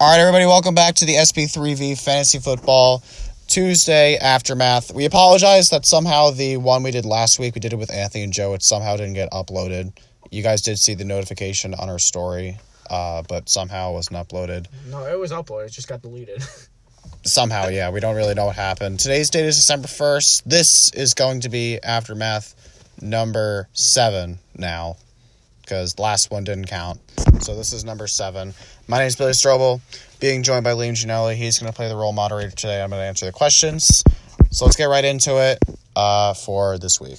All right, everybody, welcome back to the SP3V Fantasy Football Tuesday Aftermath. We apologize that somehow the one we did last week, we did it with Anthony and Joe, it somehow didn't get uploaded. You guys did see the notification on our story, uh, but somehow it wasn't uploaded. No, it was uploaded. It just got deleted. Somehow, yeah, we don't really know what happened. Today's date is December 1st. This is going to be Aftermath number seven now, because last one didn't count. So this is number seven. My name is Billy Strobel, being joined by Liam Ginelli. He's going to play the role moderator today. I'm going to answer the questions. So let's get right into it uh, for this week.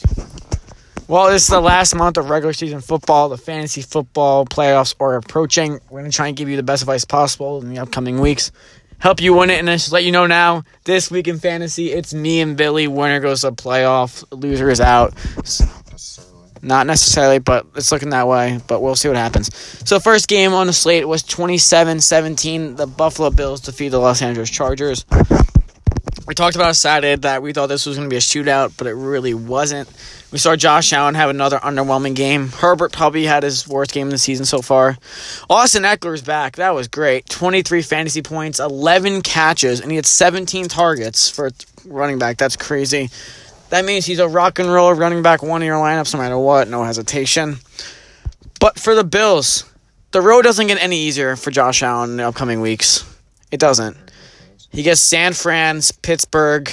well, this is the last month of regular season football. The fantasy football playoffs are approaching. We're going to try and give you the best advice possible in the upcoming weeks. Help you win it, and just let you know now. This week in fantasy, it's me and Billy. Winner goes to playoff. Loser is out. Not necessarily, but it's looking that way. But we'll see what happens. So, first game on the slate was 27 17. The Buffalo Bills defeat the Los Angeles Chargers. We talked about Saturday that we thought this was going to be a shootout, but it really wasn't. We saw Josh Allen have another underwhelming game. Herbert probably had his worst game of the season so far. Austin Ekeler's back. That was great. 23 fantasy points, 11 catches, and he had 17 targets for running back. That's crazy. That means he's a rock and roll running back one in your lineups no matter what, no hesitation. But for the Bills, the road doesn't get any easier for Josh Allen in the upcoming weeks. It doesn't. He gets San Fran, Pittsburgh,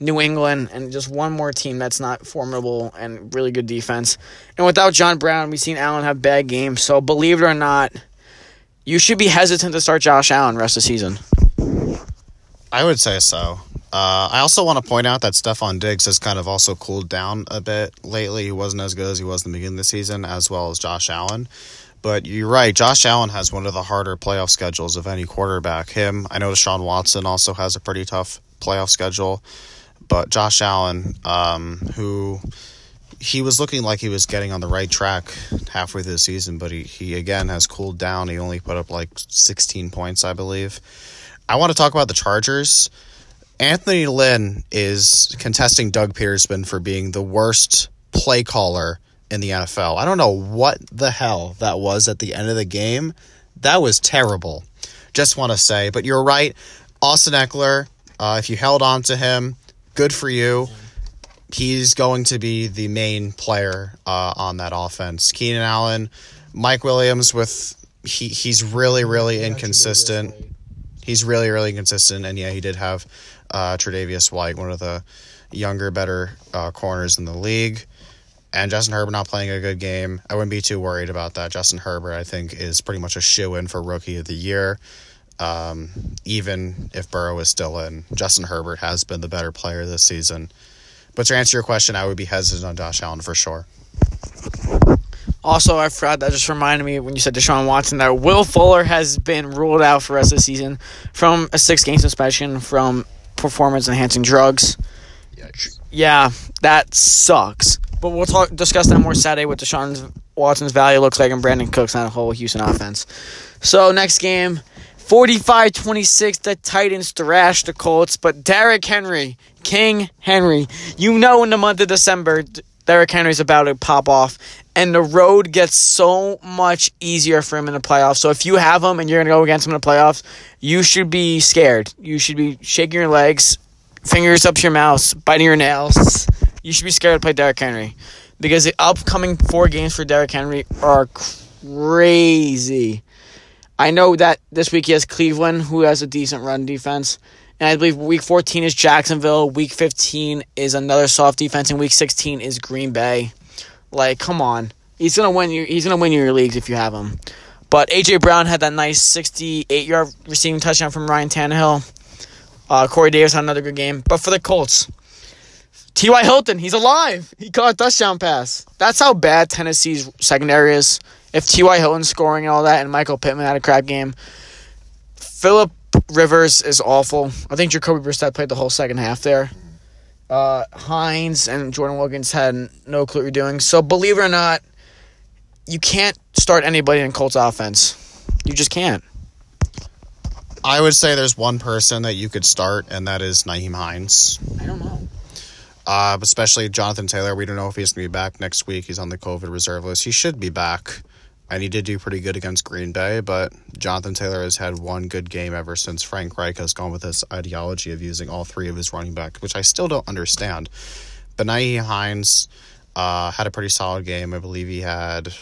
New England, and just one more team that's not formidable and really good defense. And without John Brown, we've seen Allen have bad games. So believe it or not, you should be hesitant to start Josh Allen rest of the season. I would say so. Uh, I also want to point out that Stefon Diggs has kind of also cooled down a bit lately. He wasn't as good as he was in the beginning of the season, as well as Josh Allen. But you're right, Josh Allen has one of the harder playoff schedules of any quarterback. Him, I know Deshaun Watson also has a pretty tough playoff schedule, but Josh Allen, um, who he was looking like he was getting on the right track halfway through the season, but he, he again has cooled down. He only put up like 16 points, I believe. I want to talk about the Chargers. Anthony Lynn is contesting Doug Pederson for being the worst play caller in the NFL. I don't know what the hell that was at the end of the game. That was terrible. Just want to say, but you're right. Austin Ekeler, uh, if you held on to him, good for you. He's going to be the main player uh, on that offense. Keenan Allen, Mike Williams with he he's really really inconsistent. He's really really inconsistent, and yeah, he did have uh, Tre'Davious White, one of the younger, better uh, corners in the league. And Justin Herbert not playing a good game. I wouldn't be too worried about that. Justin Herbert, I think, is pretty much a shoe in for rookie of the year. Um, even if Burrow is still in, Justin Herbert has been the better player this season. But to answer your question, I would be hesitant on Josh Allen for sure. Also, I forgot that just reminded me when you said Deshaun Watson that Will Fuller has been ruled out for the rest of the season from a six game suspension from performance enhancing drugs. Yeah, that sucks. But we'll talk discuss that more Saturday what Deshaun Watson's value looks like and Brandin Cooks on the whole Houston offense. So next game, 45-26, the Titans thrash the Colts, but Derrick Henry, King Henry, you know in the month of December, Derrick Henry's about to pop off, and the road gets so much easier for him in the playoffs. So if you have him and you're going to go against him in the playoffs, you should be scared. You should be shaking your legs, fingers up to your mouth, biting your nails. You should be scared to play Derrick Henry because the upcoming four games for Derrick Henry are crazy. I know that this week he has Cleveland, who has a decent run defense. And I believe week 14 is Jacksonville. Week 15 is another soft defense. And week 16 is Green Bay. Like, come on. He's gonna win you he's gonna win you your leagues if you have him. But AJ Brown had that nice 68 yard receiving touchdown from Ryan Tannehill. Uh, Corey Davis had another good game. But for the Colts, T.Y. Hilton, he's alive. He caught a touchdown pass. That's how bad Tennessee's secondary is. If T.Y. Hilton's scoring and all that, and Michael Pittman had a crap game, Philip Rivers is awful. I think Jacoby Brissett played the whole second half there. Uh, Hines and Jordan Wilkins had no clue what you're doing. So believe it or not, you can't start anybody in Colts offense. You just can't. I would say there's one person that you could start, and that is Nyheim Hines. I don't know. Uh, especially Jonathan Taylor. We don't know if he's going to be back next week. He's on the COVID reserve list. He should be back. And he did do pretty good against Green Bay, but Jonathan Taylor has had one good game ever since Frank Reich has gone with this ideology of using all three of his running back, which I still don't understand. But Nyheim Hines uh, had a pretty solid game. I believe he had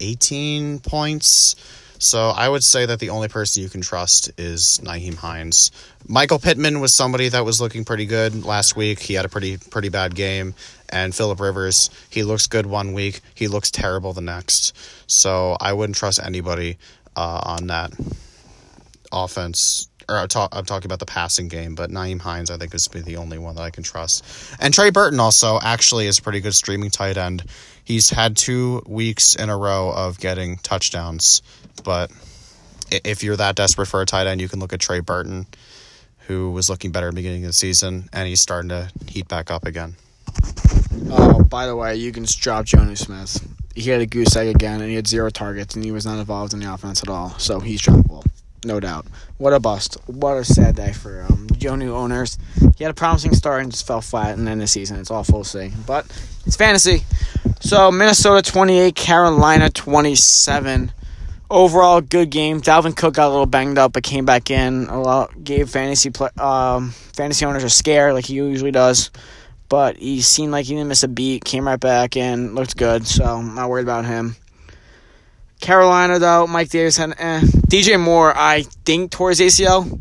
18 points. So I would say that the only person you can trust is Nyheim Hines. Michael Pittman was somebody that was looking pretty good last week. He had a pretty pretty bad game. And Philip Rivers, he looks good one week, he looks terrible the next. So I wouldn't trust anybody uh, on that offense. Or I'm, talk, I'm talking about the passing game, but Nyheim Hines, I think, is the only one that I can trust. And Trey Burton also actually is a pretty good streaming tight end. He's had two weeks in a row of getting touchdowns, but if you're that desperate for a tight end, you can look at Trey Burton, who was looking better at the beginning of the season, and he's starting to heat back up again. Oh, by the way, you can drop Jonnu Smith. He had a goose egg again, and he had zero targets, and he was not involved in the offense at all. So he's droppable, no doubt. What a bust! What a sad day for um, Jonnu owners. He had a promising start and just fell flat, and then the season it's awful to see. But it's fantasy. So Minnesota twenty eight, Carolina twenty seven. Overall, good game. Dalvin Cook got a little banged up, but came back in. A lot gave fantasy play, um, fantasy owners a scare like he usually does but he seemed like he didn't miss a beat. Came right back in, looked good. So I'm not worried about him. Carolina though, Mike Davis had eh. DJ Moore. I think tore his ACL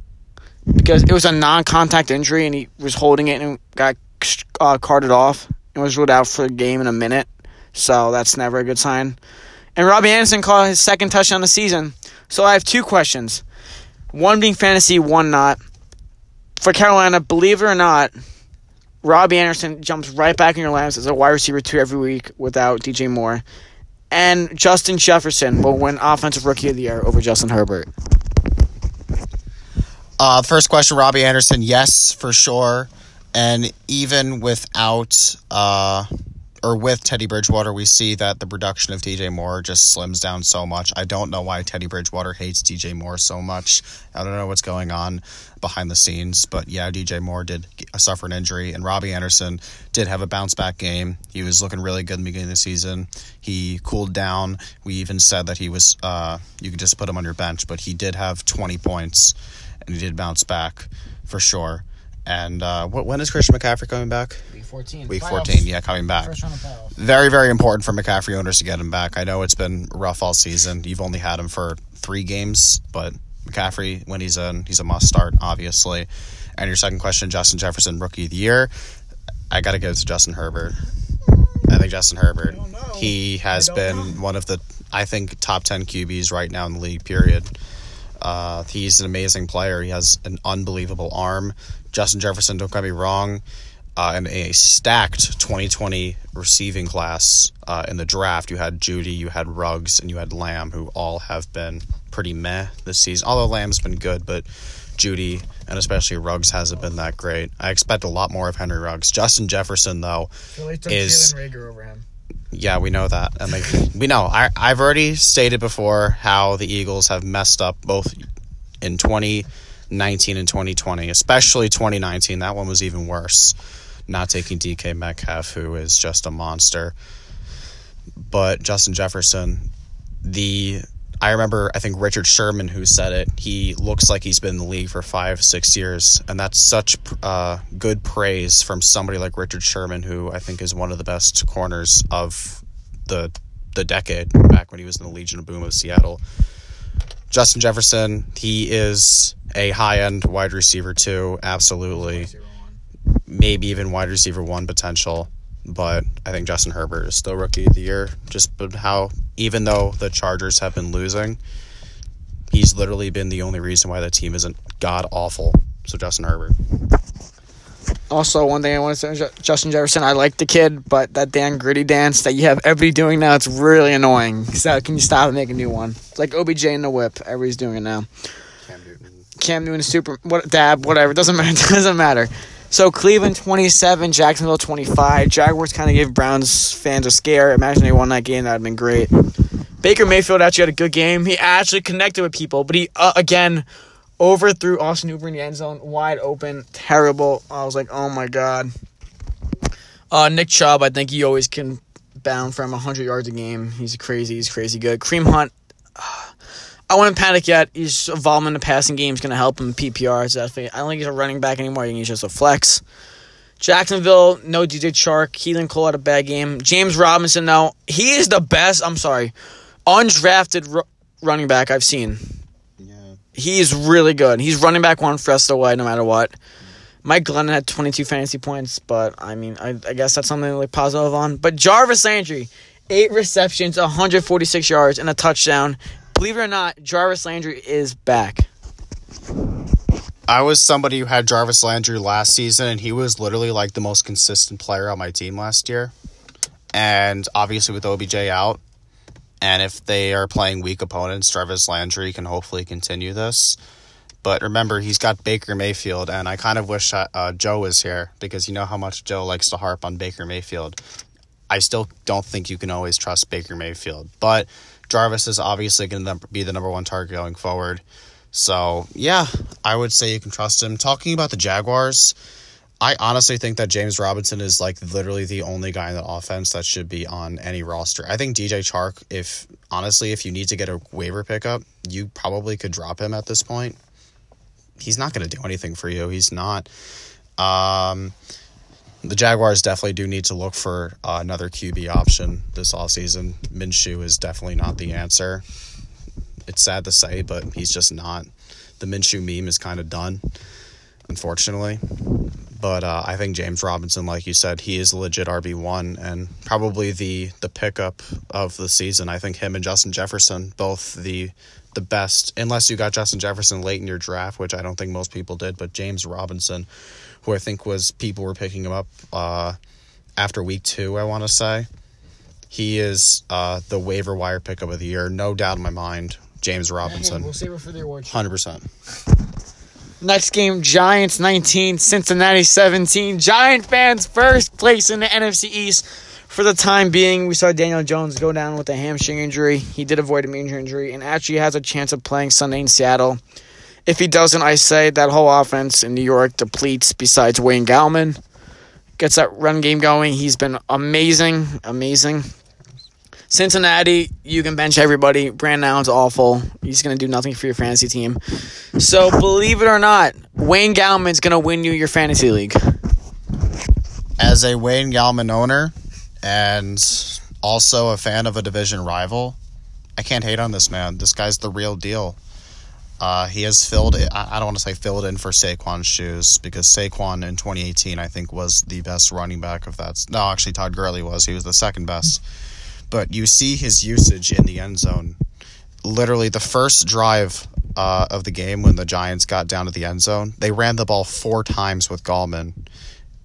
because it was a non-contact injury and he was holding it and got uh, carted off and was ruled out for the game in a minute. So that's never a good sign. And Robbie Anderson caught his second touchdown of the season. So I have two questions. One being fantasy, one not. For Carolina, believe it or not, Robbie Anderson jumps right back in your lineups as a wide receiver two every week without DJ Moore. And Justin Jefferson will win Offensive Rookie of the Year over Justin Herbert. Uh, first question, Robbie Anderson, yes, for sure. And even without uh, or with Teddy Bridgewater, we see that the production of DJ Moore just slims down so much. I don't know why Teddy Bridgewater hates DJ Moore so much. I don't know what's going on behind the scenes, but yeah, DJ Moore did suffer an injury, and Robbie Anderson did have a bounce back game. He was looking really good in the beginning of the season. He cooled down. We even said that he was uh, you could just put him on your bench, but he did have 20 points, and he did bounce back for sure. And uh, when is Christian McCaffrey coming back? Week 14. Week 14, yeah, coming back. Very, very important for McCaffrey owners to get him back. I know it's been rough all season. You've only had him for three games, but McCaffrey, when he's in, he's a must start, obviously. And your second question, Justin Jefferson, rookie of the year. I got to go to Justin Herbert. I think Justin Herbert. He has been know. one of the, I think, top 10 QBs right now in the league, period. Uh, he's an amazing player. He has an unbelievable arm. Justin Jefferson, don't get me wrong, uh, in a stacked 2020 receiving class uh, in the draft, you had Jeudy, you had Ruggs, and you had Lamb, who all have been pretty meh this season. Although Lamb's been good, but Jeudy and especially Ruggs hasn't been that great. I expect a lot more of Henry Ruggs. Justin Jefferson, though, is yeah, we know that, and we know. I, I've already stated before how the Eagles have messed up both in 2019 and 2020, especially 2019. That one was even worse not taking DK Metcalf, who is just a monster. But Justin Jefferson, the I remember I think Richard Sherman who said it. He looks like he's been in the league for five, six years, and that's such uh, good praise from somebody like Richard Sherman, who I think is one of the best corners of the the decade back when he was in the Legion of Boom of Seattle. Justin Jefferson, he is a high end wide receiver too, absolutely maybe even wide receiver one potential. But I think Justin Herbert is still rookie of the year. Just how, even though the Chargers have been losing, he's literally been the only reason why the team isn't god awful. So Justin Herbert. Also, one thing I want to say, Justin Jefferson, I like the kid, but that damn griddy dance that you have everybody doing now, it's really annoying. So can you stop and make a new one? It's like OBJ in the whip. Everybody's doing it now. Cam Newton. Cam Newton, super, what, dab, whatever. Doesn't matter. Doesn't matter. So Cleveland 27, Jacksonville 25. Jaguars kind of gave Browns fans a scare. Imagine they won that game. That would have been great. Baker Mayfield actually had a good game. He actually connected with people, but he, uh, again, overthrew Austin Hooper in the end zone, wide open, terrible. I was like, oh my God. Uh, Nick Chubb, I think he always can bound for him 100 yards a game. He's crazy. He's crazy good. Kareem Hunt. I wouldn't panic yet. He's involvement in the passing game is going to help him PPR. It's definitely, I don't think he's a running back anymore. I think he's just a flex. Jacksonville, no DJ Chark. Keelan Cole had a bad game. James Robinson, though, he is the best. I'm sorry, undrafted ru- running back I've seen. Yeah. He's really good. He's running back one for rest of the way, no matter what. Mm. Mike Glennon had 22 fantasy points, but I mean, I, I guess that's something to look positive on. But Jarvis Landry, eight receptions, 146 yards, and a touchdown. Believe it or not, Jarvis Landry is back. I was somebody who had Jarvis Landry last season, and he was literally like the most consistent player on my team last year. And obviously, with OBJ out, and if they are playing weak opponents, Jarvis Landry can hopefully continue this. But remember, he's got Baker Mayfield, and I kind of wish uh, Joe was here because you know how much Joe likes to harp on Baker Mayfield. I still don't think you can always trust Baker Mayfield, but Jarvis is obviously going to be the number one target going forward. So, yeah, I would say you can trust him. Talking about the Jaguars, I honestly think that James Robinson is like literally the only guy in the offense that should be on any roster. I think DJ Chark, if honestly, if you need to get a waiver pickup, you probably could drop him at this point. He's not going to do anything for you. He's not. Um, the Jaguars definitely do need to look for uh, another QB option this offseason. Minshew is definitely not the answer. It's sad to say, but he's just not. The Minshew meme is kind of done, unfortunately. But uh, I think James Robinson, like you said, he is a legit RB one and probably the the pickup of the season. I think him and Justin Jefferson, both the the best, unless you got Justin Jefferson late in your draft, which I don't think most people did. But James Robinson, who I think was people were picking him up uh, after week two, I want to say. He is uh, the waiver wire pickup of the year, no doubt in my mind. James Robinson, we'll save it for the awards. hundred percent. Next game, Giants 19, Cincinnati 17. Giant fans first place in the NFC East. For the time being, we saw Daniel Jones go down with a hamstring injury. He did avoid a major injury and actually has a chance of playing Sunday in Seattle. If he doesn't, I say that whole offense in New York depletes besides Wayne Gallman. Gets that run game going. He's been amazing, amazing. Cincinnati, you can bench everybody. Brandon Allen's awful. He's going to do nothing for your fantasy team. So, believe it or not, Wayne Gallman's going to win you your fantasy league. As a Wayne Gallman owner and also a fan of a division rival, I can't hate on this man. This guy's the real deal. Uh, he has filled. I I don't want to say filled in for Saquon's shoes because Saquon in 2018 I think was the best running back of that. No, actually Todd Gurley was. He was the second best. But you see his usage in the end zone. Literally the first drive uh, of the game when the Giants got down to the end zone, they ran the ball four times with Gallman.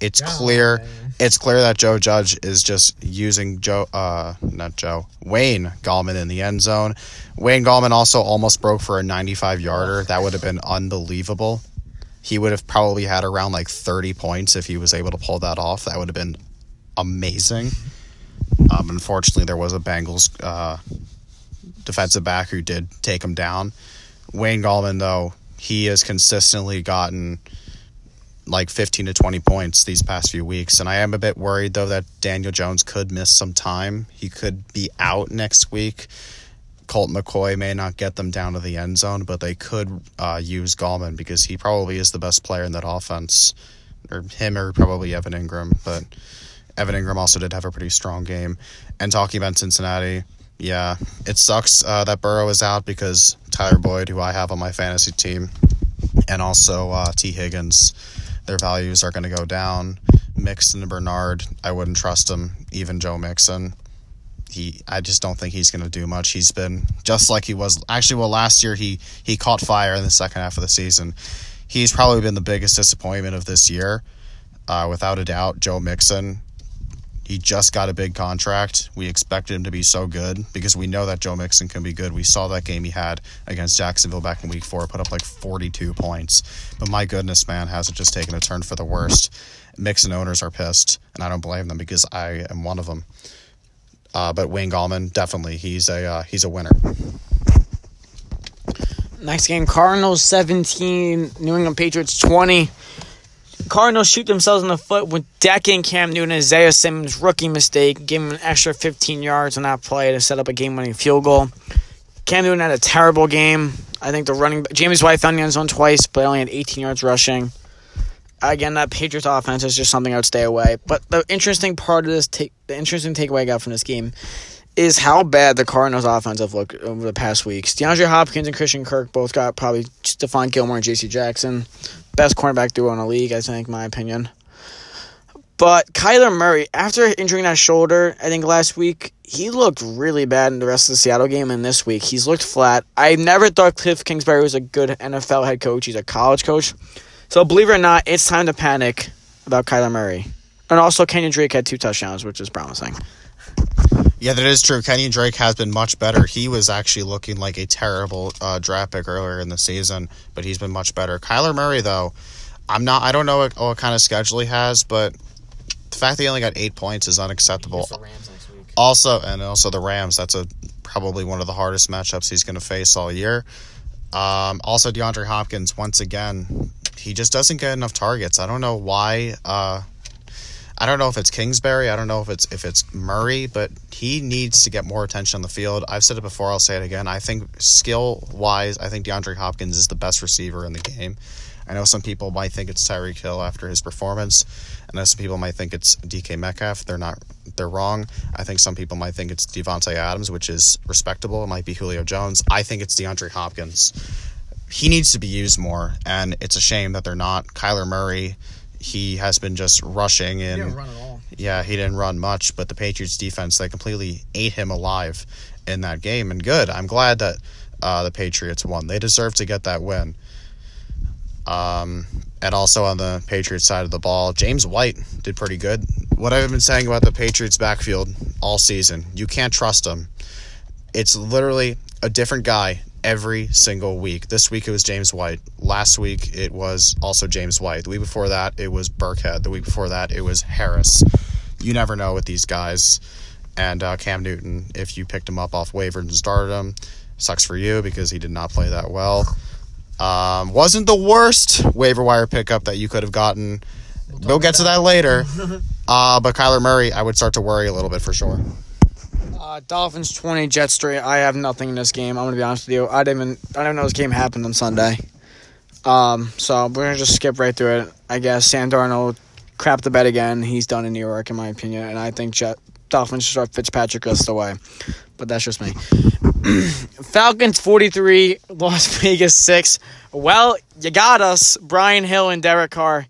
It's clear. It's clear that Joe Judge is just using Joe, uh, not Joe, Wayne Gallman in the end zone. Wayne Gallman also almost broke for a 95 yarder. That would have been unbelievable. He would have probably had around like 30 points if he was able to pull that off. That would have been amazing. Um, unfortunately, there was a Bengals uh, defensive back who did take him down. Wayne Gallman, though, he has consistently gotten like 15 to 20 points these past few weeks. And I am a bit worried, though, that Daniel Jones could miss some time. He could be out next week. Colt McCoy may not get them down to the end zone, but they could uh, use Gallman because he probably is the best player in that offense. Or him or probably Evan Engram. But Evan Engram also did have a pretty strong game. And talking about Cincinnati, yeah, it sucks uh, that Burrow is out because Tyler Boyd, who I have on my fantasy team, and also uh, Tee Higgins, their values are going to go down. Mixon and Bernard, I wouldn't trust him. Even Joe Mixon, he, I just don't think he's going to do much. He's been just like he was actually. Well, last year he he caught fire in the second half of the season. He's probably been the biggest disappointment of this year, uh, without a doubt. Joe Mixon, he just got a big contract. We expected him to be so good because we know that Joe Mixon can be good. We saw that game he had against Jacksonville back in week four, put up like 42 points. But my goodness, man, has it just taken a turn for the worst? Mixon owners are pissed, and I don't blame them because I am one of them. Uh, but Wayne Gallman, definitely, he's a uh, he's a winner. Next game, Cardinals 17, New England Patriots 20. Cardinals shoot themselves in the foot with decking Cam Newton, Isaiah Simmons rookie mistake, giving him an extra 15 yards on that play to set up a game-winning field goal. Cam Newton had a terrible game. I think the running James White found the end zone twice, but only had 18 yards rushing. Again, that Patriots offense is just something I would stay away. But the interesting part of this, take, the interesting takeaway I got from this game is how bad the Cardinals offense have looked over the past weeks. DeAndre Hopkins and Christian Kirk both got probably Stephon Gilmore and J.C. Jackson, best cornerback duo in the league, I think, my opinion. But Kyler Murray, after injuring that shoulder, I think last week, he looked really bad in the rest of the Seattle game, and this week he's looked flat. I never thought Cliff Kingsbury was a good NFL head coach. He's a college coach. So believe it or not, it's time to panic about Kyler Murray. And also, Kenyon Drake had two touchdowns, which is promising. Yeah, that is true. Kenyon Drake has been much better. He was actually looking like a terrible uh, draft pick earlier in the season, but he's been much better. Kyler Murray, though, I'm not. I don't know what, what kind of schedule he has, but the fact that he only got eight points is unacceptable. Also, and also the Rams. That's a probably one of the hardest matchups he's going to face all year. Um, also, DeAndre Hopkins once again, he just doesn't get enough targets. I don't know why. Uh, I don't know if it's Kingsbury. I don't know if it's if it's Murray, but he needs to get more attention on the field. I've said it before. I'll say it again. I think skill wise, I think DeAndre Hopkins is the best receiver in the game. I know some people might think it's Tyreek Hill after his performance. I know some people might think it's DK Metcalf. They're not. They're wrong. I think some people might think it's Davante Adams, which is respectable. It might be Julio Jones. I think it's DeAndre Hopkins. He needs to be used more, and it's a shame that they're not. Kyler Murray, he has been just rushing and yeah, he didn't run much. But the Patriots defense, they completely ate him alive in that game, and good. I'm glad that uh, the Patriots won. They deserve to get that win. Um, and also on the Patriots side of the ball, James White did pretty good. What I've been saying about the Patriots backfield all season, you can't trust them. It's literally a different guy every single week. This week it was James White. Last week it was also James White. The week before that it was Burkhead. The week before that it was Harris. You never know with these guys. And uh, Cam Newton, if you picked him up off waivers and started him, sucks for you because he did not play that well. Um, wasn't the worst waiver wire pickup that you could have gotten. We'll, we'll get to that later. uh, but Kyler Murray, I would start to worry a little bit for sure. Uh, Dolphins twenty, Jets three. I have nothing in this game. I'm gonna be honest with you. I didn't even I didn't know this game happened on Sunday. Um, so we're gonna just skip right through it. I guess Sam Darnold crap the bed again. He's done in New York, in my opinion, and I think Jet Dolphins should start Fitzpatrick rest away. But that's just me. Falcons 43, Las Vegas 6. Well, you got us, Brian Hill and Derek Carr.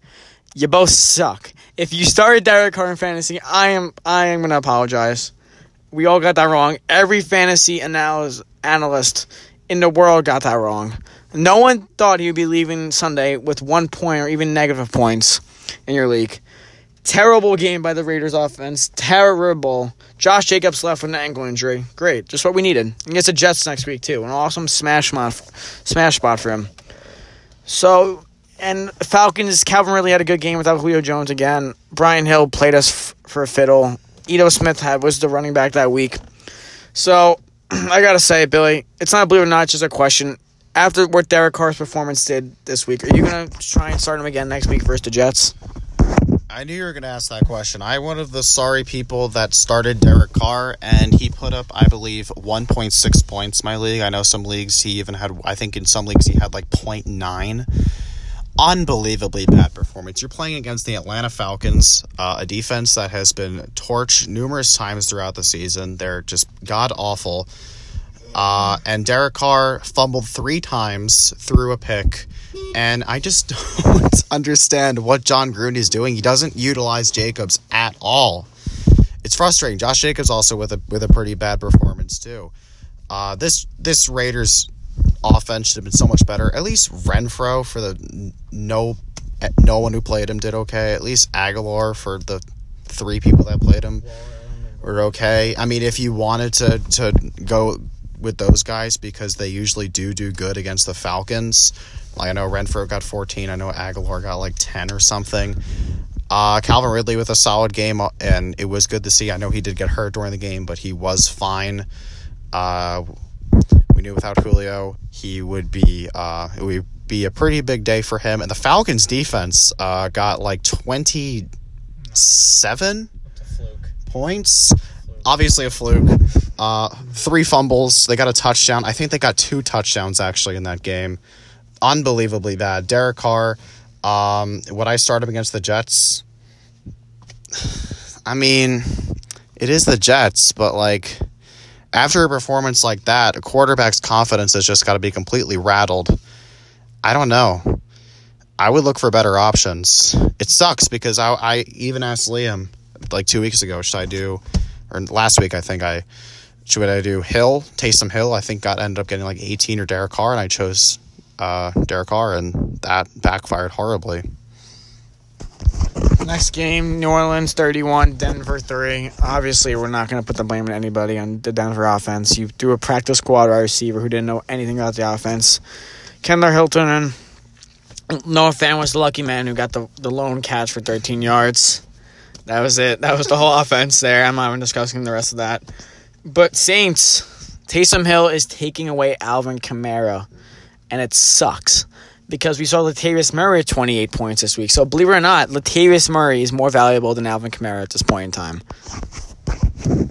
You both suck. If you started Derek Carr in fantasy, I am I am gonna apologize. We all got that wrong. Every fantasy analyst analyst in the world got that wrong. No one thought he would be leaving Sunday with one point or even negative points in your league. Terrible game by the Raiders offense. Terrible. Josh Jacobs left with an ankle injury. Great. Just what we needed. He gets the Jets next week, too. An awesome smash, spot, smash spot for him. So, and Falcons, Calvin Ridley had a good game without Julio Jones again. Brian Hill played us f- for a fiddle. Ito Smith had was the running back that week. So, I got to say, Billy, it's not it or not, just a question. After what Derek Carr's performance did this week, are you to try and start him again next week versus the Jets? I knew you were going to ask that question. I one of the sorry people that started Derek Carr, and he put up, I believe, 1.6 points. My league. I know some leagues he even had. I think in some leagues he had like 0.9. Unbelievably bad performance. You're playing against the Atlanta Falcons, uh, a defense that has been torched numerous times throughout the season. They're just god awful. Uh, and Derek Carr fumbled three times, threw a pick and I just don't understand what Jon Gruden is doing. He doesn't utilize Jacobs at all. It's frustrating. Josh Jacobs also with a with a pretty bad performance too. Uh, this this Raiders offense should have been so much better. At least Renfrow for the no no one who played him did okay. At least Agholor for the three people that played him were okay. I mean, if you wanted to to go with those guys because they usually do do good against the Falcons. Like I know Renfrow got 14. I know Agholor got like 10 or something. Uh, Calvin Ridley with a solid game, uh, and it was good to see. I know he did get hurt during the game, but he was fine. Uh, knew without Julio, he would be uh, it would be a pretty big day for him. And the Falcons defense uh, got like 27 points. Obviously, a fluke. Uh, three fumbles. They got a touchdown. I think they got two touchdowns actually in that game. Unbelievably bad. Derek Carr, um, when I started against the Jets, I mean, it is the Jets, but like after a performance like that, a quarterback's confidence has just got to be completely rattled. I don't know. I would look for better options. It sucks because I, I even asked Liam like two weeks ago, should I do, or last week I think I, should I do Hill, Taysom Hill? I think got ended up getting like 18 or Derek Carr, and I chose uh, Derek Carr, and that backfired horribly. Next game, New Orleans 31, Denver 3. Obviously, we're not going to put the blame on anybody on the Denver offense. You threw a practice squad wide receiver who didn't know anything about the offense. Kendall Hinton and Noah Fant was the lucky man who got the, the lone catch for 13 yards. That was it. That was the whole offense there. I'm not even discussing the rest of that. But Saints, Taysom Hill is taking away Alvin Kamara, and it sucks because we saw Latavius Murray at 28 points this week. So believe it or not, Latavius Murray is more valuable than Alvin Kamara at this point in time.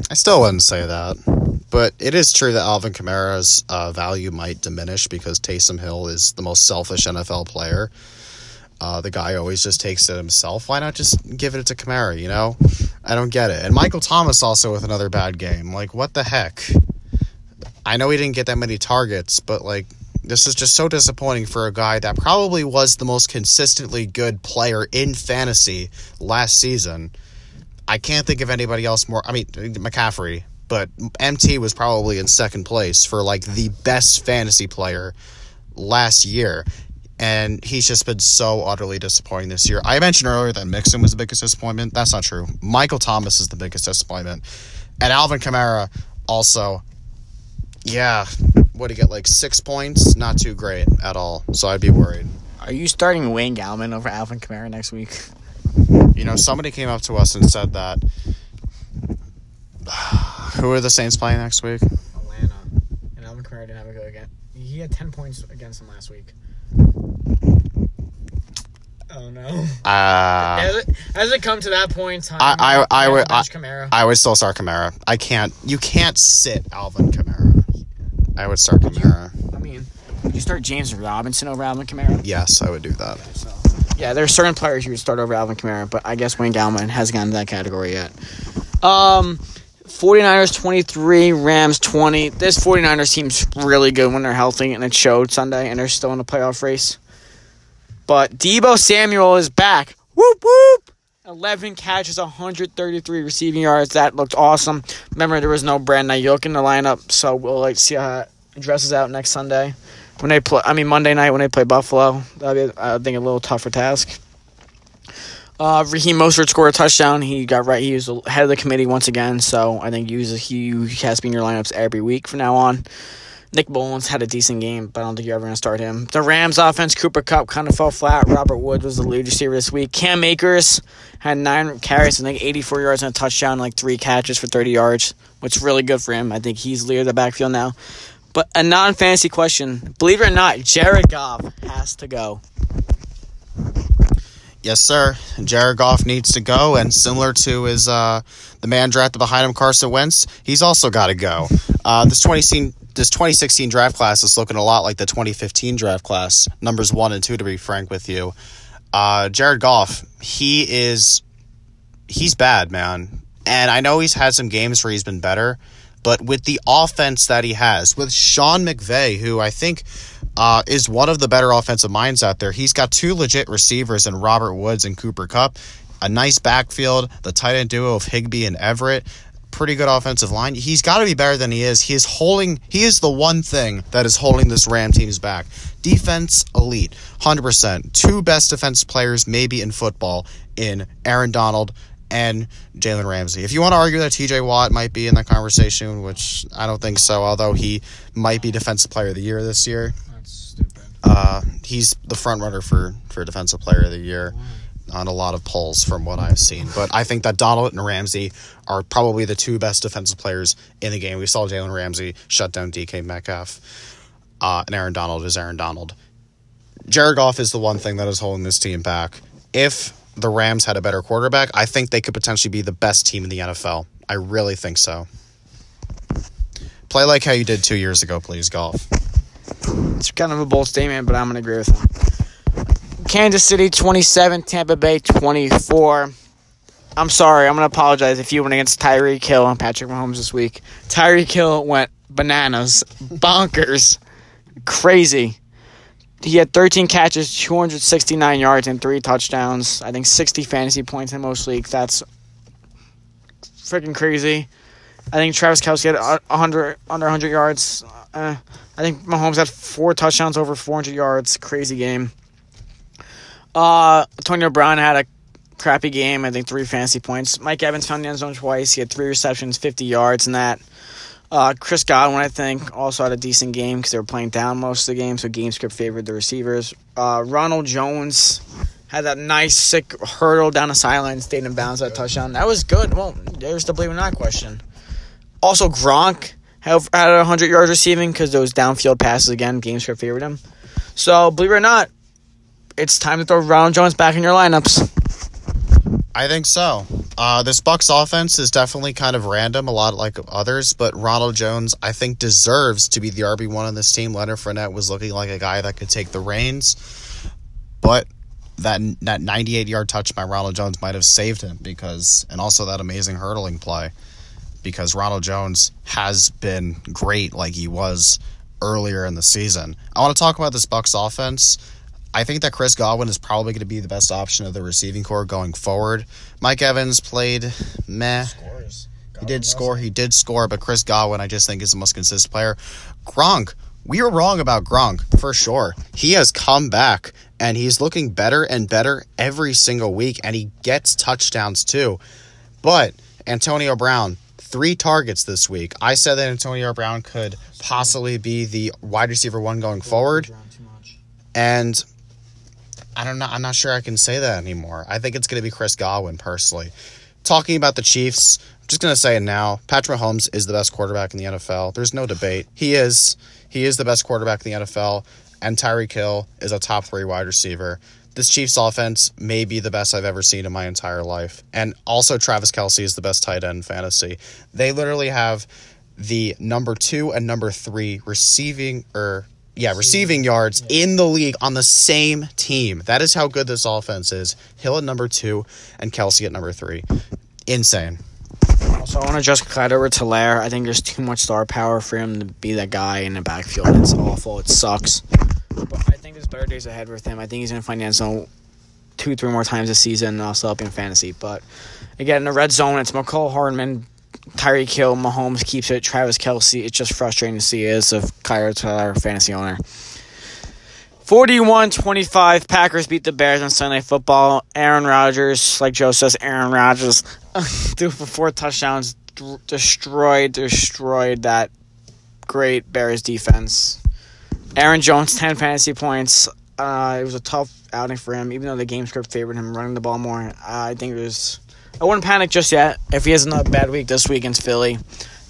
I still wouldn't say that, but it is true that Alvin Kamara's uh, value might diminish because Taysom Hill is the most selfish NFL player. Uh, the guy always just takes it himself. Why not just give it to Kamara? You know, I don't get it. And Michael Thomas also with another bad game. Like, what the heck? I know he didn't get that many targets, but like this is just so disappointing for a guy that probably was the most consistently good player in fantasy last season. I can't think of anybody else more. I mean, McCaffrey, but MT was probably in second place for like the best fantasy player last year. And he's just been so utterly disappointing this year. I mentioned earlier that Mixon was the biggest disappointment. That's not true. Michael Thomas is the biggest disappointment. And Alvin Kamara also, yeah, what do you get? Like six points? Not too great at all. So I'd be worried. Are you starting Wayne Gallman over Alvin Kamara next week? You know, somebody came up to us and said that. Who are the Saints playing next week? Atlanta. And Alvin Kamara didn't have a go again. He had 10 points against them last week. Oh no! Uh, has, it, has it come to that point time? I I, I would I, Kamara? I would still start Kamara. I can't. You can't sit Alvin Kamara. I would start Kamara. I mean, would you start James Robinson over Alvin Kamara? Yes, I would do that. Yeah, there are certain players you would start over Alvin Kamara, but I guess Wayne Gallman hasn't gotten to that category yet. Um, 49ers 23, Rams 20. This 49ers team's really good when they're healthy, and it showed Sunday, and they're still in the playoff race. But Deebo Samuel is back. Whoop, whoop. 11 catches, 133 receiving yards. That looked awesome. Remember, there was no Brandon Aiyuk in the lineup, so we'll like see how it dresses out next Sunday when they play. I mean, Monday night when they play Buffalo. That'll be, I think, a little tougher task. Uh, Raheem Mostert scored a touchdown. He got right. He was the head of the committee once again, so I think was, he has been your lineups every week from now on. Nick Mullens had a decent game, but I don't think you're ever going to start him. The Rams offense, Cooper Kupp kind of fell flat. Robert Woods was the lead receiver this week. Cam Akers had nine carries, I think 84 yards and a touchdown, like three catches for 30 yards, which is really good for him. I think he's leader of the backfield now. But a non fantasy question believe it or not, Jared Goff has to go. Yes, sir. Jared Goff needs to go, and similar to his uh, the man drafted behind him, Carson Wentz, he's also got to go. Uh, this 2016, this 2016 draft class is looking a lot like the 2015 draft class, numbers one and two, to be frank with you. Uh, Jared Goff, he is he's bad, man, and I know he's had some games where he's been better, but with the offense that he has, with Sean McVay, who I think uh, is one of the better offensive minds out there. He's got two legit receivers in Robert Woods and Cooper Kupp, a nice backfield, the tight end duo of Higbee and Everett. Pretty good offensive line. He's got to be better than he is. He is holding. He is the one thing that is holding this Ram team's back. Defense elite, hundred percent. Two best defense players maybe in football in Aaron Donald and Jalen Ramsey. If you want to argue that TJ Watt might be in that conversation, which I don't think so, although he might be Defensive Player of the Year this year, That's uh, he's the front runner for for defensive player of the year on a lot of polls from what I've seen. But I think that Donald and Ramsey are probably the two best defensive players in the game. We saw Jalen Ramsey shut down DK Metcalf, uh, and Aaron Donald is Aaron Donald. Jared Goff is the one thing that is holding this team back. If the Rams had a better quarterback, I think they could potentially be the best team in the NFL. I really think so. Play like how you did two years ago, please, Goff. It's kind of a bold statement, but I'm going to agree with him. Kansas City 27, Tampa Bay 24. I'm sorry, I'm going to apologize if you went against Tyreek Hill and Patrick Mahomes this week. Tyreek Hill went bananas, bonkers, crazy. He had 13 catches, 269 yards, and three touchdowns. I think 60 fantasy points in most leagues. That's freaking crazy. I think Travis Kelce had 100 under 100 yards. Uh, I think Mahomes had four touchdowns over 400 yards. Crazy game. Uh, Antonio Brown had a crappy game. I think three fantasy points. Mike Evans found the end zone twice. He had three receptions, 50 yards, and that. Uh, Chris Godwin, I think, also had a decent game because they were playing down most of the game, so game script favored the receivers. Uh, Ronald Jones had that nice, sick hurdle down the sideline, stayed in bounds, that touchdown. That was good. Well, there's the believe or not question. Also, Gronk had, had 100 yards receiving because those downfield passes, again, game script favored him. So, believe it or not, it's time to throw Ronald Jones back in your lineups. I think so. Uh, this Bucks offense is definitely kind of random, a lot like others, but Ronald Jones, I think, deserves to be the RB one on this team. Leonard Fournette was looking like a guy that could take the reins, but that that 98 yard touch by Ronald Jones might have saved him because, and also that amazing hurdling play, because Ronald Jones has been great like he was earlier in the season. I want to talk about this Bucks offense. I think that Chris Godwin is probably going to be the best option of the receiving core going forward. Mike Evans played meh. He did score. He did score, but Chris Godwin, I just think, is the most consistent player. Gronk, we were wrong about Gronk for sure. He has come back and he's looking better and better every single week, and he gets touchdowns too. But Antonio Brown, three targets this week. I said that Antonio Brown could possibly be the wide receiver one going forward, and I don't know. I'm not sure I can say that anymore. I think it's going to be Chris Godwin personally. Talking about the Chiefs, I'm just going to say it now. Patrick Mahomes is the best quarterback in the NFL. There's no debate. He is. He is the best quarterback in the NFL, and Tyreek Hill is a top three wide receiver. This Chiefs offense may be the best I've ever seen in my entire life. And also, Travis Kelce is the best tight end fantasy. They literally have the number two and number three receiving or yeah, receiving yards in the league on the same team. That is how good this offense is. Hill at number two and Kelce at number three. Insane. So I want to just cut over to Lair. I think there's too much star power for him to be that guy in the backfield. It's awful. It sucks. But I think there's better days ahead with him. I think he's going to find the end zone two, three more times this season, and I'll still up in fantasy. But again, in the red zone, it's Mecole Hardman, Tyreek Hill, Mahomes keeps it, Travis Kelce. It's just frustrating to see as a Kyra Tyler fantasy owner. 41-25, Packers beat the Bears on Sunday football. Aaron Rodgers, like Joe says, Aaron Rodgers threw for four touchdowns, d- destroyed, destroyed that great Bears defense. Aaron Jones, 10 fantasy points. Uh, it was a tough outing for him, even though the game script favored him running the ball more. Uh, I think it was. I wouldn't panic just yet. If he has another bad week this week against Philly,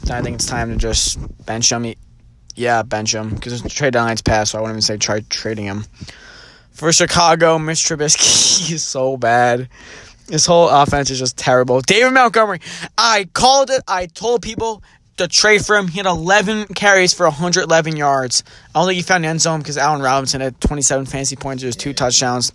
then I think it's time to just bench him. Yeah, bench him because trade deadline's passed, so I wouldn't even say try trading him. For Chicago, Mitch Trubisky is so bad. His whole offense is just terrible. David Montgomery, I called it. I told people to trade for him. He had 11 carries for 111 yards. I don't think he found the end zone because Allen Robinson had 27 fantasy points. There's two touchdowns.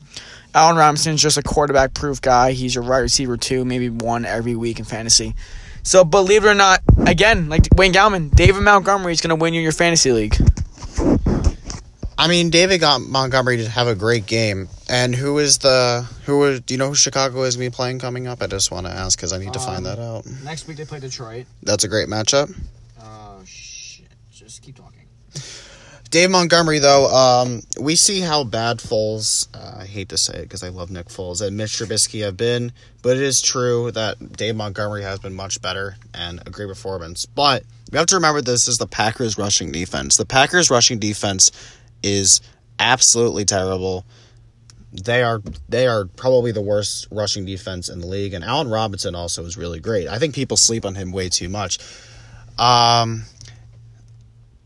Allen Robinson's just a quarterback proof guy. He's your right receiver two, maybe one every week in fantasy. So believe it or not, again, like Wayne Gallman, David Montgomery is going to win you your fantasy league. I mean, David got Montgomery to have a great game. And who is the who? is- Do you know who Chicago is going to be playing coming up? I just want to ask because I need to find that out. Next week they play Detroit. That's a great matchup. Oh shit! Just keep talking. Dave Montgomery, though, um, we see how bad Foles, uh, I hate to say it because I love Nick Foles, and Mitch Trubisky have been, but it is true that Dave Montgomery has been much better and a great performance. But we have to remember this is the Packers rushing defense. The Packers rushing defense is absolutely terrible. They are they are probably the worst rushing defense in the league, and Allen Robinson also is really great. I think people sleep on him way too much. Um,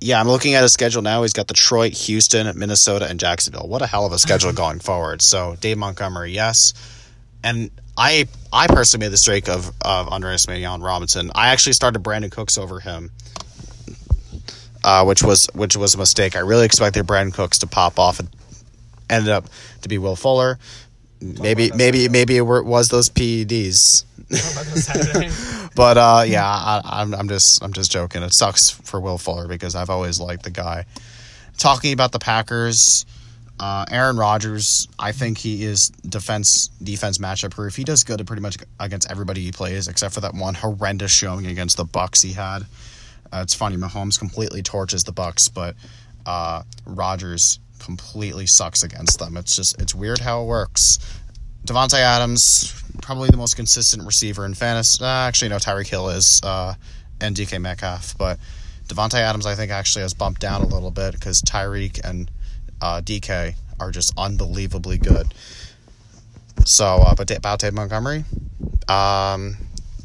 yeah, I'm looking at his schedule now. He's got Detroit, Houston, Minnesota, and Jacksonville. What a hell of a schedule going forward. So Dave Montgomery, yes, and I I personally made the streak of of underestimating Allen Robinson. I actually started Brandin Cooks over him, uh, which was which was a mistake. I really expected Brandin Cooks to pop off and ended up to be Will Fuller. Maybe maybe maybe it was those PEDs. But uh, yeah, I, I'm I'm just I'm just joking. It sucks for Will Fuller because I've always liked the guy. Talking about the Packers, uh, Aaron Rodgers, I think he is defense defense matchup proof. He does good to pretty much against everybody he plays, except for that one horrendous showing against the Bucks he had. Uh, it's funny, Mahomes completely torches the Bucs, but uh, Rodgers completely sucks against them. It's just it's weird how it works. Davante Adams, probably the most consistent receiver in fantasy. Uh, actually, no, Tyreek Hill is, uh, and DK Metcalf. But Davante Adams, I think, actually has bumped down a little bit because Tyreek and uh, DK are just unbelievably good. So, uh, but about Dave Montgomery, um,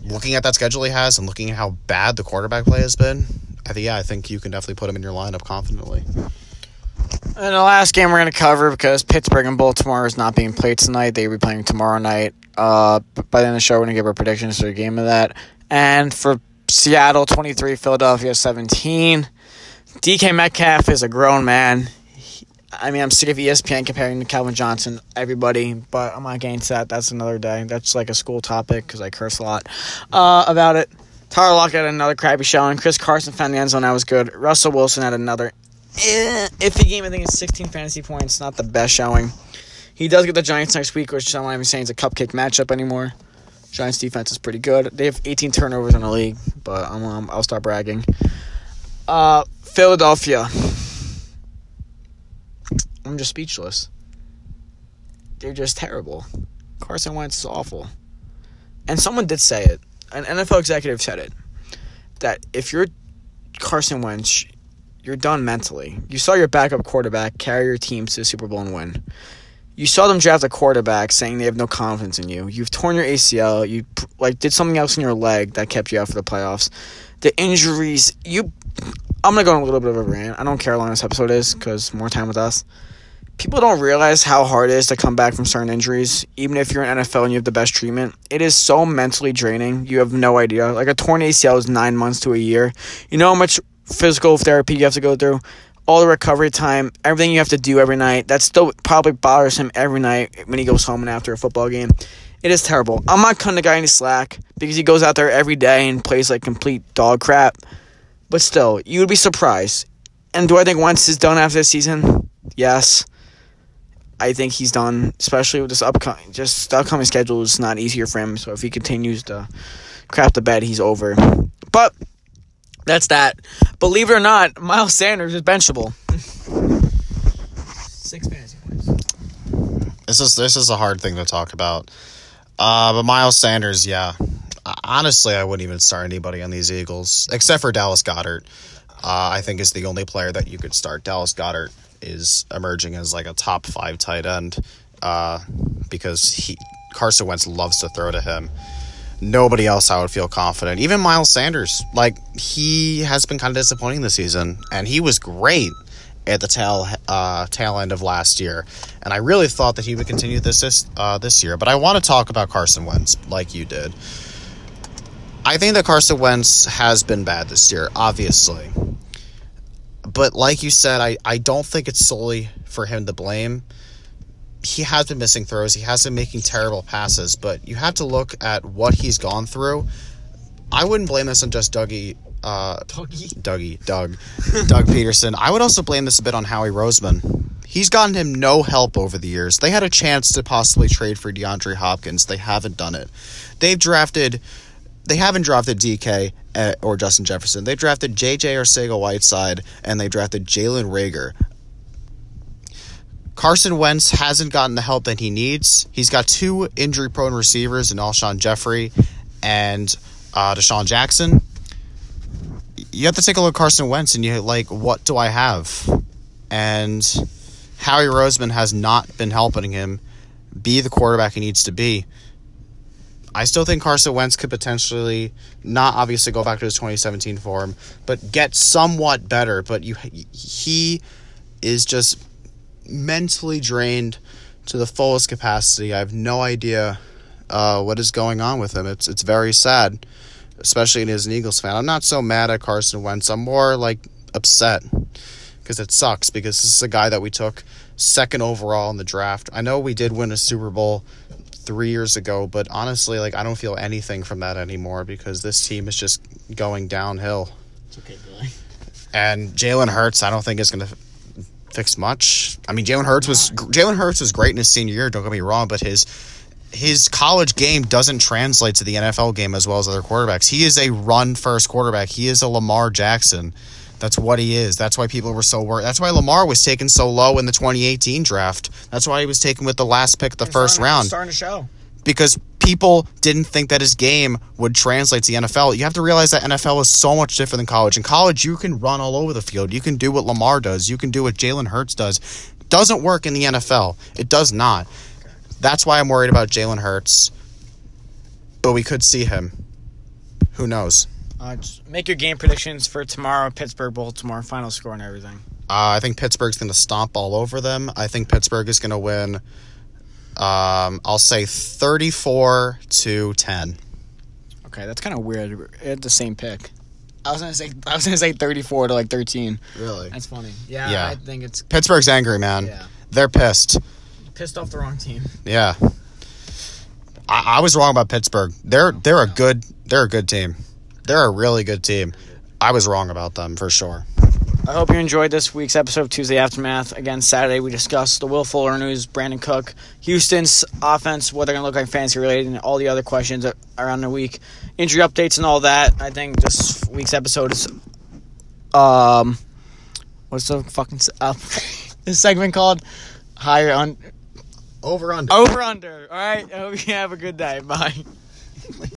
looking at that schedule he has and looking at how bad the quarterback play has been, I think yeah, I think you can definitely put him in your lineup confidently. And the last game we're going to cover because Pittsburgh and Baltimore is not being played tonight. They will be playing tomorrow night. Uh, by the end of the show, we're going to give our predictions for the game of that. And for Seattle, 23, Philadelphia, 17. DK Metcalf is a grown man. I mean, I'm sick of ESPN comparing to Calvin Johnson, everybody, but I'm not to that. That's another day. That's like a school topic because I curse a lot uh, about it. Tyler Lockett had another crappy showing. Chris Carson found the end zone. That was good. Russell Wilson had another eh, iffy game. I think it's 16 fantasy points. Not the best showing. He does get the Giants next week, which I'm not even saying is a cupcake matchup anymore. Giants defense is pretty good. They have 18 turnovers in the league, but I'm, um, I'll start bragging. Uh, Philadelphia. I'm just speechless. They're just terrible. Carson Wentz is awful. And someone did say it. An NFL executive said it. That if you're Carson Wentz, you're done mentally. You saw your backup quarterback carry your team to the Super Bowl and win. You saw them draft a quarterback saying they have no confidence in you. You've torn your ACL. You like did something else in your leg that kept you out for the playoffs. The injuries. You. I'm gonna go on a little bit of a rant. I don't care how long this episode is because more time with us. People don't realize how hard it is to come back from certain injuries. Even if you're in NFL and you have the best treatment, it is so mentally draining. You have no idea. Like a torn ACL is nine months to a year. You know how much physical therapy you have to go through, all the recovery time, everything you have to do every night. That still probably bothers him every night when he goes home and after a football game. It is terrible. I'm not cutting the guy any slack because he goes out there every day and plays like complete dog crap. But still, you would be surprised. And do I think Wentz is done after this season? Yes. I think he's done, especially with this upcoming. Just the upcoming schedule is not easier for him. So if he continues to crap the bed, he's over. But that's that. Believe it or not, Miles Sanders is benchable. Six fantasy points. This is this is a hard thing to talk about. Uh, but Miles Sanders, yeah. Honestly, I wouldn't even start anybody on these Eagles except for Dallas Goedert. Uh, I think is the only player that you could start. Dallas Goedert is emerging as like a top five tight end uh, because he Carson Wentz loves to throw to him. Nobody else I would feel confident. Even Miles Sanders, like he has been kind of disappointing this season, and he was great at the tail uh, tail end of last year, and I really thought that he would continue this this uh, this year. But I want to talk about Carson Wentz, like you did. I think that Carson Wentz has been bad this year, obviously. But like you said, I, I don't think it's solely for him to blame. He has been missing throws. He has been making terrible passes, but you have to look at what he's gone through. I wouldn't blame this on just Dougie uh, Dougie. Dougie, Doug, Doug Pederson. I would also blame this a bit on Howie Roseman. He's gotten him no help over the years. They had a chance to possibly trade for DeAndre Hopkins. They haven't done it. They've drafted. They haven't drafted DK uh, or Justin Jefferson. They drafted JJ Arcega Whiteside and they drafted Jalen Reagor. Carson Wentz hasn't gotten the help that he needs. He's got two injury prone receivers in Alshon Jeffery and uh, DeSean Jackson you have to take a look at Carson Wentz and you're like, what do I have? And Howie Roseman has not been helping him be the quarterback he needs to be. I still think Carson Wentz could potentially not obviously go back to his 2017 form, but get somewhat better. But you, he is just mentally drained to the fullest capacity. I have no idea uh, what is going on with him. It's it's very sad, especially as an Eagles fan. I'm not so mad at Carson Wentz. I'm more like upset because it sucks because this is a guy that we took second overall in the draft. I know we did win a Super Bowl three years ago, but honestly, like I don't feel anything from that anymore because this team is just going downhill. It's okay, Billy. And Jalen Hurts, I don't think is going to fix much. I mean, Jalen Hurts was Jalen Hurts was great in his senior year. Don't get me wrong, but his his college game doesn't translate to the NFL game as well as other quarterbacks. He is a run first quarterback. He is a Lamar Jackson. That's what he is. That's why people were so worried. That's why Lamar was taken so low in the 2018 draft. That's why he was taken with the last pick of the first round Starting to show. because people didn't think that his game would translate to the NFL. You have to realize that NFL is so much different than college. In college, you can run all over the field. You can do what Lamar does. You can do what Jalen Hurts does. Doesn't work in the NFL. It does not. That's why I'm worried about Jalen Hurts. But we could see him. Who knows? Uh, make your game predictions for tomorrow, Pittsburgh, Baltimore, final score and everything. Uh, I think Pittsburgh's going to stomp all over them. I think Pittsburgh is going to win. Um, I'll say 34 to 10. Okay, that's kind of weird. It had the same pick. I was gonna say I was gonna say thirty four to like thirteen. Really? That's funny. Yeah, Yeah. I think it's Pittsburgh's angry, man. yeah. They're pissed. Pissed off the wrong team. Yeah. I, I was wrong about Pittsburgh. They're they're a good they're a good team. They're a really good team. I was wrong about them for sure. I hope you enjoyed this week's episode of Tuesday Aftermath. Again, Saturday we discussed the Will Fuller news, Brandin Cook, Houston's offense, what they're going to look like fantasy related, and all the other questions around the week, injury updates and all that. I think this week's episode is, um, what's the fucking uh, this segment called? Higher on Over under. over under. All right. I hope you have a good day. Bye.